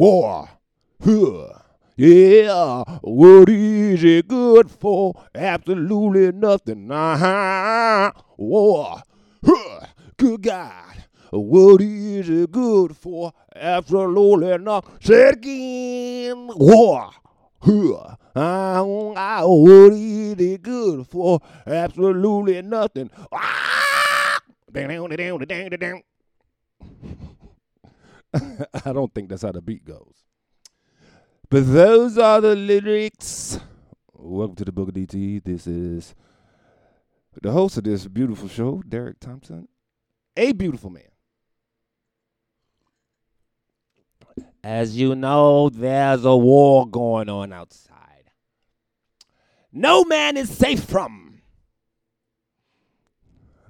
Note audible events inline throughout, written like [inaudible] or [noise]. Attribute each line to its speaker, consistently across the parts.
Speaker 1: war. Huh. Yeah, what is it good for? Absolutely nothing. Uh-huh. War. Huh. Good God. What is it good for? Absolutely nothing. Say it again. War. Huh. Uh, what is it good for? Absolutely nothing. Ah! [laughs] I don't think that's how the beat goes. But those are the lyrics. Welcome to the Book of DT. This is the host of this beautiful show, Derek Thompson, a beautiful man. As you know, there's a war going on outside. No man is safe from.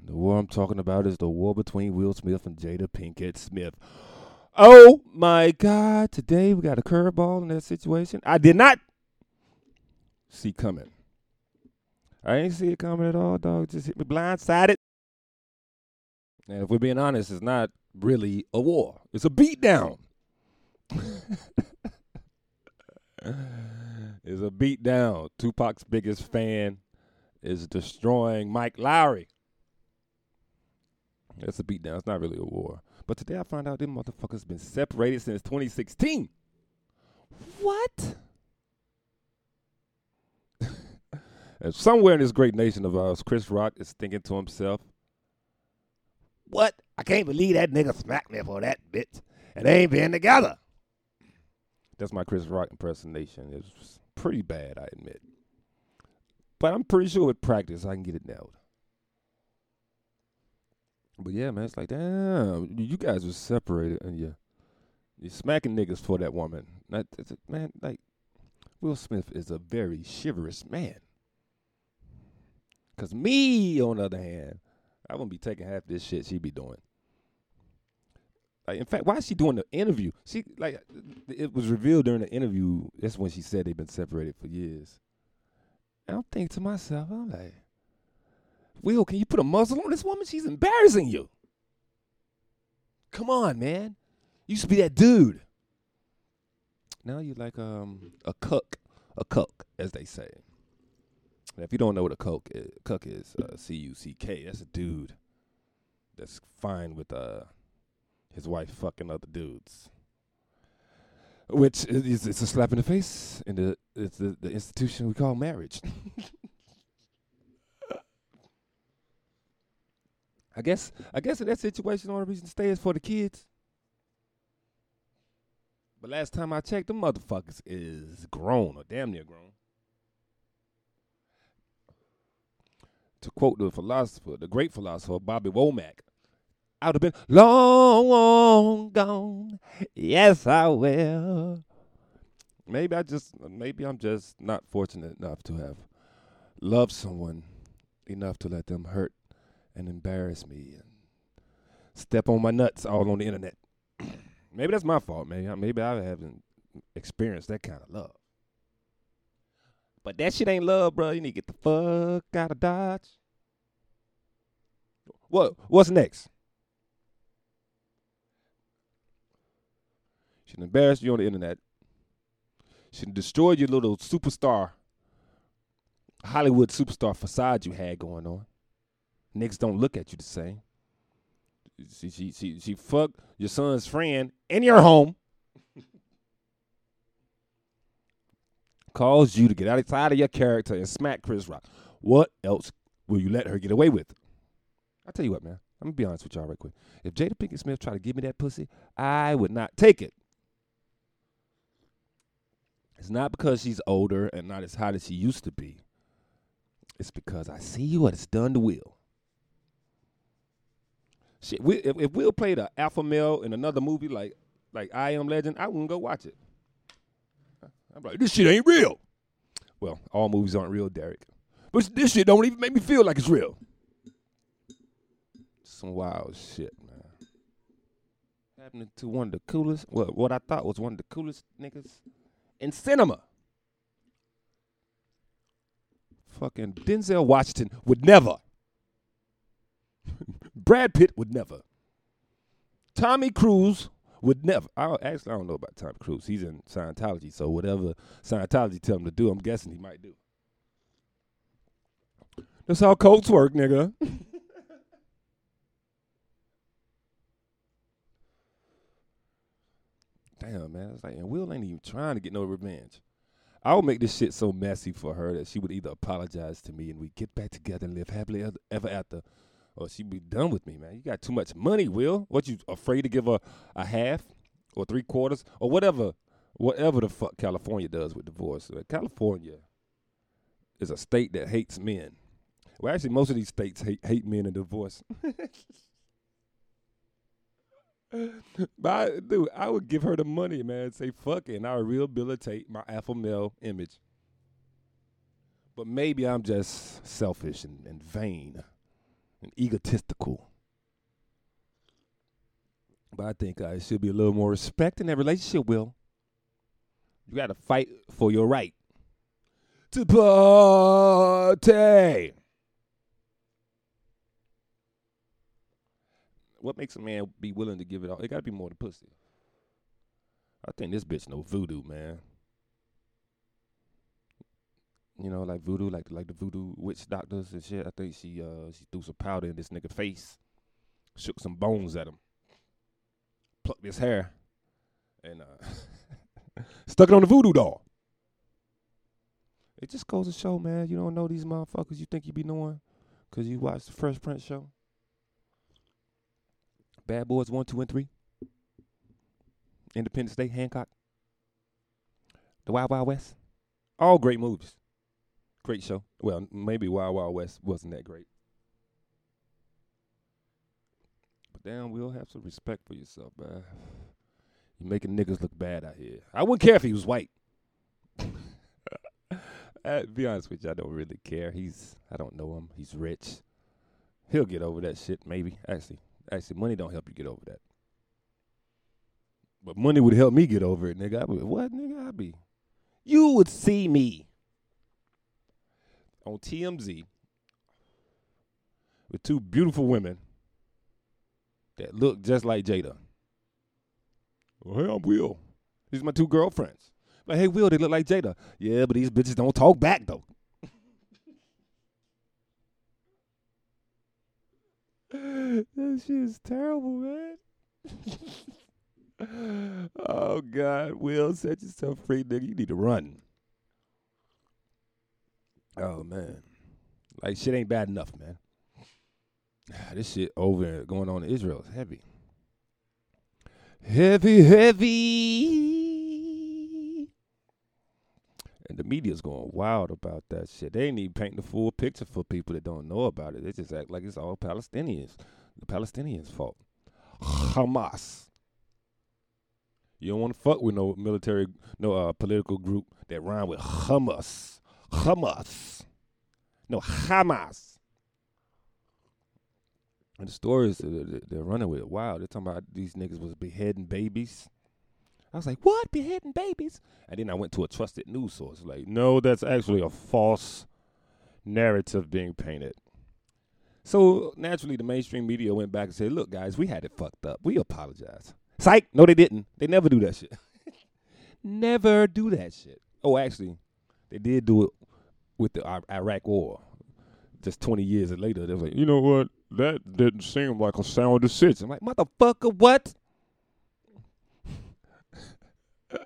Speaker 1: The war I'm talking about is the war between Will Smith and Jada Pinkett Smith. Oh my God! Today we got a curveball in that situation. I did not see coming. I ain't see it coming at all, dog. Just hit me blindsided. And if we're being honest, it's not really a war. It's a beatdown. [laughs] it's a beatdown. Tupac's biggest fan is destroying Mike Lowrey. It's a beatdown. It's not really a war. But today I found out them motherfuckers been separated since 2016. What? [laughs] and somewhere in this great nation of ours, Chris Rock is thinking to himself, What? I can't believe that nigga smacked me for that bitch. And they ain't been together. That's my Chris Rock impersonation. It's pretty bad, I admit. But I'm pretty sure with practice I can get it nailed. But yeah, man, it's like, damn, you guys were separated and you you're smacking niggas for that woman. Not, man, like Will Smith is a very chivalrous man. Cause me, on the other hand, I wouldn't be taking half this shit she be doing. Like, in fact, why is she doing the interview? She like it was revealed during the interview. That's when she said they've been separated for years. And I'm thinking to myself, I'm like, Will, can you put a muzzle on this woman? She's embarrassing you. Come on, man. You used to be that dude. Now you're like um a cook, a cook, as they say. Now, if you don't know what a cook is, cook is, uh, C U C K. That's a dude that's fine with uh his wife fucking other dudes. Which is a slap in the face in the it's the, the institution we call marriage. [laughs] I guess I guess in that situation, the only reason to stay is for the kids. But last time I checked, the motherfuckers is grown or damn near grown. To quote the philosopher, the great philosopher Bobby Womack, I would have been long gone. Yes, I will. Maybe I just, maybe I'm just not fortunate enough to have loved someone enough to let them hurt and embarrass me and step on my nuts all on the internet. [clears throat] maybe that's my fault, man. Maybe I haven't experienced that kind of love. But that shit ain't love, bro. You need to get the fuck out of Dodge. What? What's next? She embarrassed you on the internet. She destroyed your little superstar, Hollywood superstar facade you had going on. Niggas don't look at you the same. She she she she fucked your son's friend in your home. [laughs] Calls you to get outside of your character and smack Chris Rock. What else will you let her get away with? I'll tell you what, man. I'm gonna be honest with y'all right quick. If Jada Pinkett Smith tried to give me that pussy, I would not take it. It's not because she's older and not as hot as she used to be. It's because I see what it's done to Will. Shit, we, if, if Will played an alpha male in another movie like like I Am Legend, I wouldn't go watch it. I'm like, this shit ain't real. Well, all movies aren't real, Derek. But this shit don't even make me feel like it's real. Some wild shit, man. Happening to one of the coolest, well, what I thought was one of the coolest niggas in cinema. Fucking Denzel Washington would never. [laughs] Brad Pitt would never. Tommy Cruise would never. I actually I don't know about Tom Cruise. He's in Scientology, so whatever Scientology tell him to do, I'm guessing he might do. That's how cults work, nigga. [laughs] Damn, man. It's like, and Will ain't even trying to get no revenge. I would make this shit so messy for her that she would either apologize to me and we get back together and live happily ever after, or she'd be done with me, man. You got too much money, Will. What you afraid to give her a half or three quarters or whatever, whatever the fuck California does with divorce. Uh, California is a state that hates men. Well, actually, most of these states hate hate men and divorce. [laughs] but I, dude, I would give her the money, man. Say fuck it, and I would rehabilitate my alpha male image. But maybe I'm just selfish and, and vain and egotistical. But I think uh, I should be a little more respect in that relationship, Will. You got to fight for your right to party. what makes a man be willing to give it all? It got to be more than pussy. I think this bitch no voodoo, man. You know, like voodoo, like like the voodoo witch doctors and shit. I think she uh she threw some powder in this nigga face, shook some bones at him, plucked his hair, and uh [laughs] stuck it on the voodoo doll. It just goes to show, man, you don't know these motherfuckers you think you be knowing because you watch the Fresh Prince show. Bad Boys 1, 2, and 3. Independence Day, Hancock. The Wild Wild West. All great movies. Great show. Well, maybe Wild Wild West wasn't that great. But damn, we'll have some respect for yourself, man. You're making niggas look bad out here. I wouldn't care if he was white. [laughs] uh, be honest with you, I don't really care. He's, I don't know him. He's rich. He'll get over that shit, maybe. Actually, Actually, money don't help you get over that. But money would help me get over it, nigga. I would, what, nigga? I'd be. You would see me on TMZ with two beautiful women that look just like Jada. Well, hey, I'm Will. These are my two girlfriends. Like, hey, Will, they look like Jada. Yeah, but these bitches don't talk back, though. [laughs] that shit is terrible, man. [laughs] oh God, Will, set yourself free, nigga. You need to run. Oh man, like shit ain't bad enough, man. This shit over going on in Israel is heavy, heavy, heavy. And the media's going wild about that shit. They ain't even painting the full picture for people that don't know about it. They just act like it's all Palestinians. The Palestinians' fault. Hamas. You don't want to fuck with no military, no uh, political group that rhyme with Hamas. Hamas. No, Hamas. And the stories they're running with, wow, they're talking about these niggas was beheading babies I was like, what? Beheading babies? And then I went to a trusted news source. Like, no, that's actually a false narrative being painted. So naturally, the mainstream media went back and said, look, guys, we had it fucked up. We apologize. Psych. No, they didn't. They never do that shit. [laughs] never do that shit. Oh, actually, they did do it with the Iraq War. Just 20 years later, they was like, you know what? That didn't seem like a sound decision. I'm like, motherfucker, what? [laughs]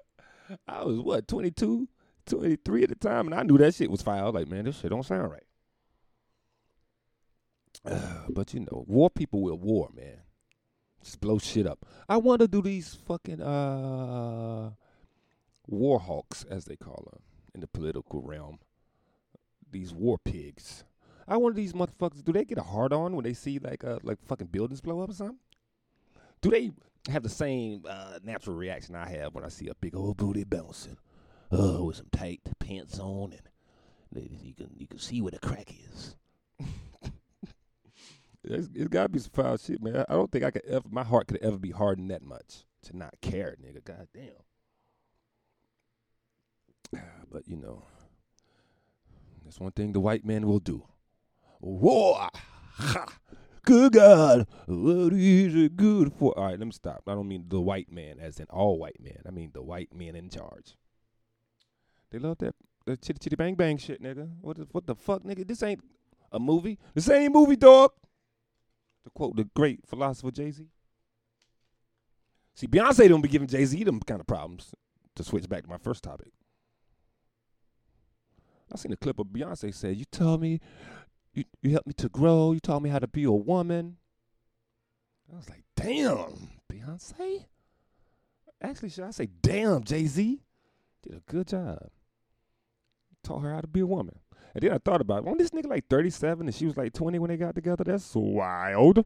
Speaker 1: I was what 22, 23 at the time, and I knew that shit was foul. Like, man, this shit don't sound right. [sighs] But you know, war people will war, man. Just blow shit up. I wonder do these fucking uh war hawks, as they call them in the political realm, these war pigs. I wonder these motherfuckers do they get a hard on when they see like uh like fucking buildings blow up or something? Do they have the same uh, natural reaction I have when I see a big old booty bouncing, uh, with some tight pants on, and you can you can see where the crack is. [laughs] it's, it's gotta be some foul shit, man. I don't think I could ever. My heart could ever be hardened that much to not care, nigga. God damn. [sighs] But you know, that's one thing the white man will do. War, ha, good God, what is it good for? All right, let me stop. I don't mean the white man as in all white men. I mean the white men in charge. They love that, that chitty chitty bang bang shit, nigga. What the, what the fuck, nigga? This ain't a movie. This ain't a movie, dog. To quote the great philosopher Jay Z. See, Beyonce don't be giving Jay Z them kind of problems. To switch back to my first topic. I seen a clip of Beyonce say, "You told me, you you helped me to grow. You taught me how to be a woman." I was like, "Damn, Beyonce." Actually, should I say, "Damn, Jay Z"? Did a good job. Taught her how to be a woman. And then I thought about, it. wasn't this nigga like 37 and she was like 20 when they got together? That's wild.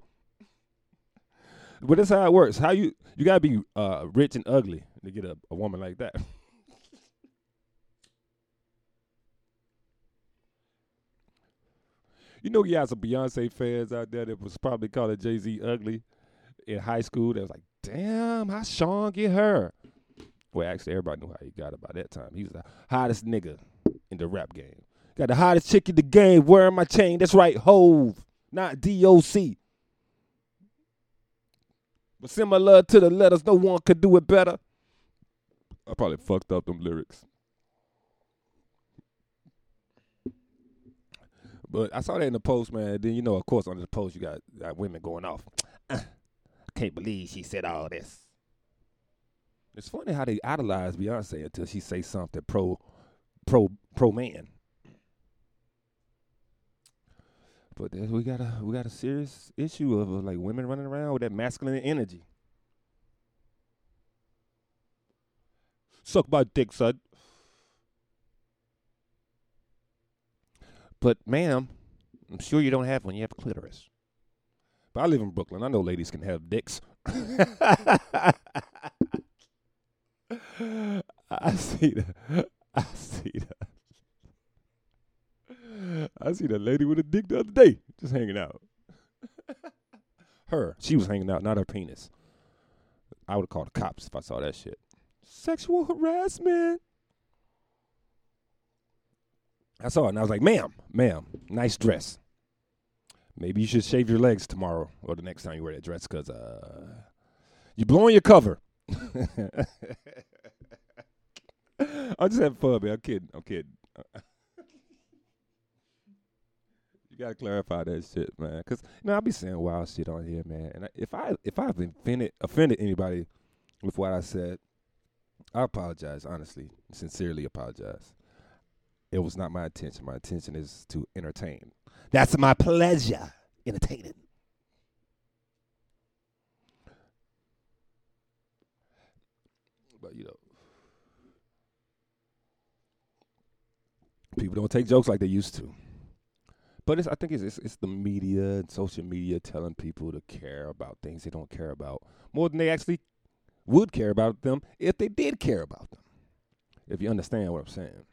Speaker 1: But that's how it works. How you you gotta be uh, rich and ugly to get a, a woman like that. [laughs] You know, you had some Beyonce fans out there that was probably calling Jay Z ugly in high school. That was like, damn, how Sean get her? Well, actually, everybody knew how he got it by that time. He was the hottest nigga in the rap game. Got the hottest chick in the game wearing my chain. That's right, Hove, not DOC. But similar to the letters, no one could do it better. I probably fucked up them lyrics. But I saw that in the post, man. Then you know, of course, on the post you got, got women going off. [clears throat] I can't believe she said all this. It's funny how they idolize Beyonce until she say something pro, pro, pro man. But we got a we got a serious issue of uh, like women running around with that masculine energy. Suck my dick, son. But, ma'am, I'm sure you don't have one. You have a clitoris. But I live in Brooklyn. I know ladies can have dicks. [laughs] I see the, I see the, I see the lady with a dick the other day, just hanging out. [laughs] her, she was hanging out, not her penis. I would have called the cops if I saw that shit. Sexual harassment. I saw it and I was like, ma'am, ma'am, nice dress. Maybe you should shave your legs tomorrow or the next time you wear that dress because uh, you're blowing your cover. [laughs] I'm just having fun, man. I'm kidding. I'm kidding. [laughs] you gotta clarify that shit, man. Cause you know I be saying wild shit on here, man. And if I if I've offended offended anybody with what I said, I apologize. Honestly, sincerely apologize. It was not my intention. My intention is to entertain. That's my pleasure, entertaining. But you know, people don't take jokes like they used to. But I think it's, it's, it's the media and social media telling people to care about things they don't care about more than they actually would care about them if they did care about them. If you understand what I'm saying.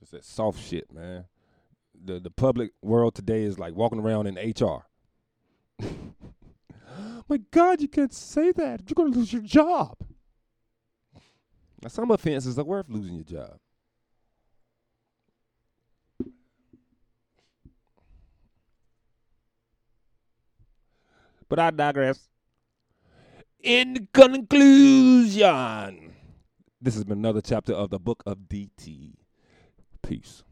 Speaker 1: It's that soft shit, man. The the public world today is like walking around in HR. [laughs] My God, you can't say that. You're gonna lose your job. Now, some offenses are worth losing your job. But I digress. In conclusion, this has been another chapter of the book of DT. Peace.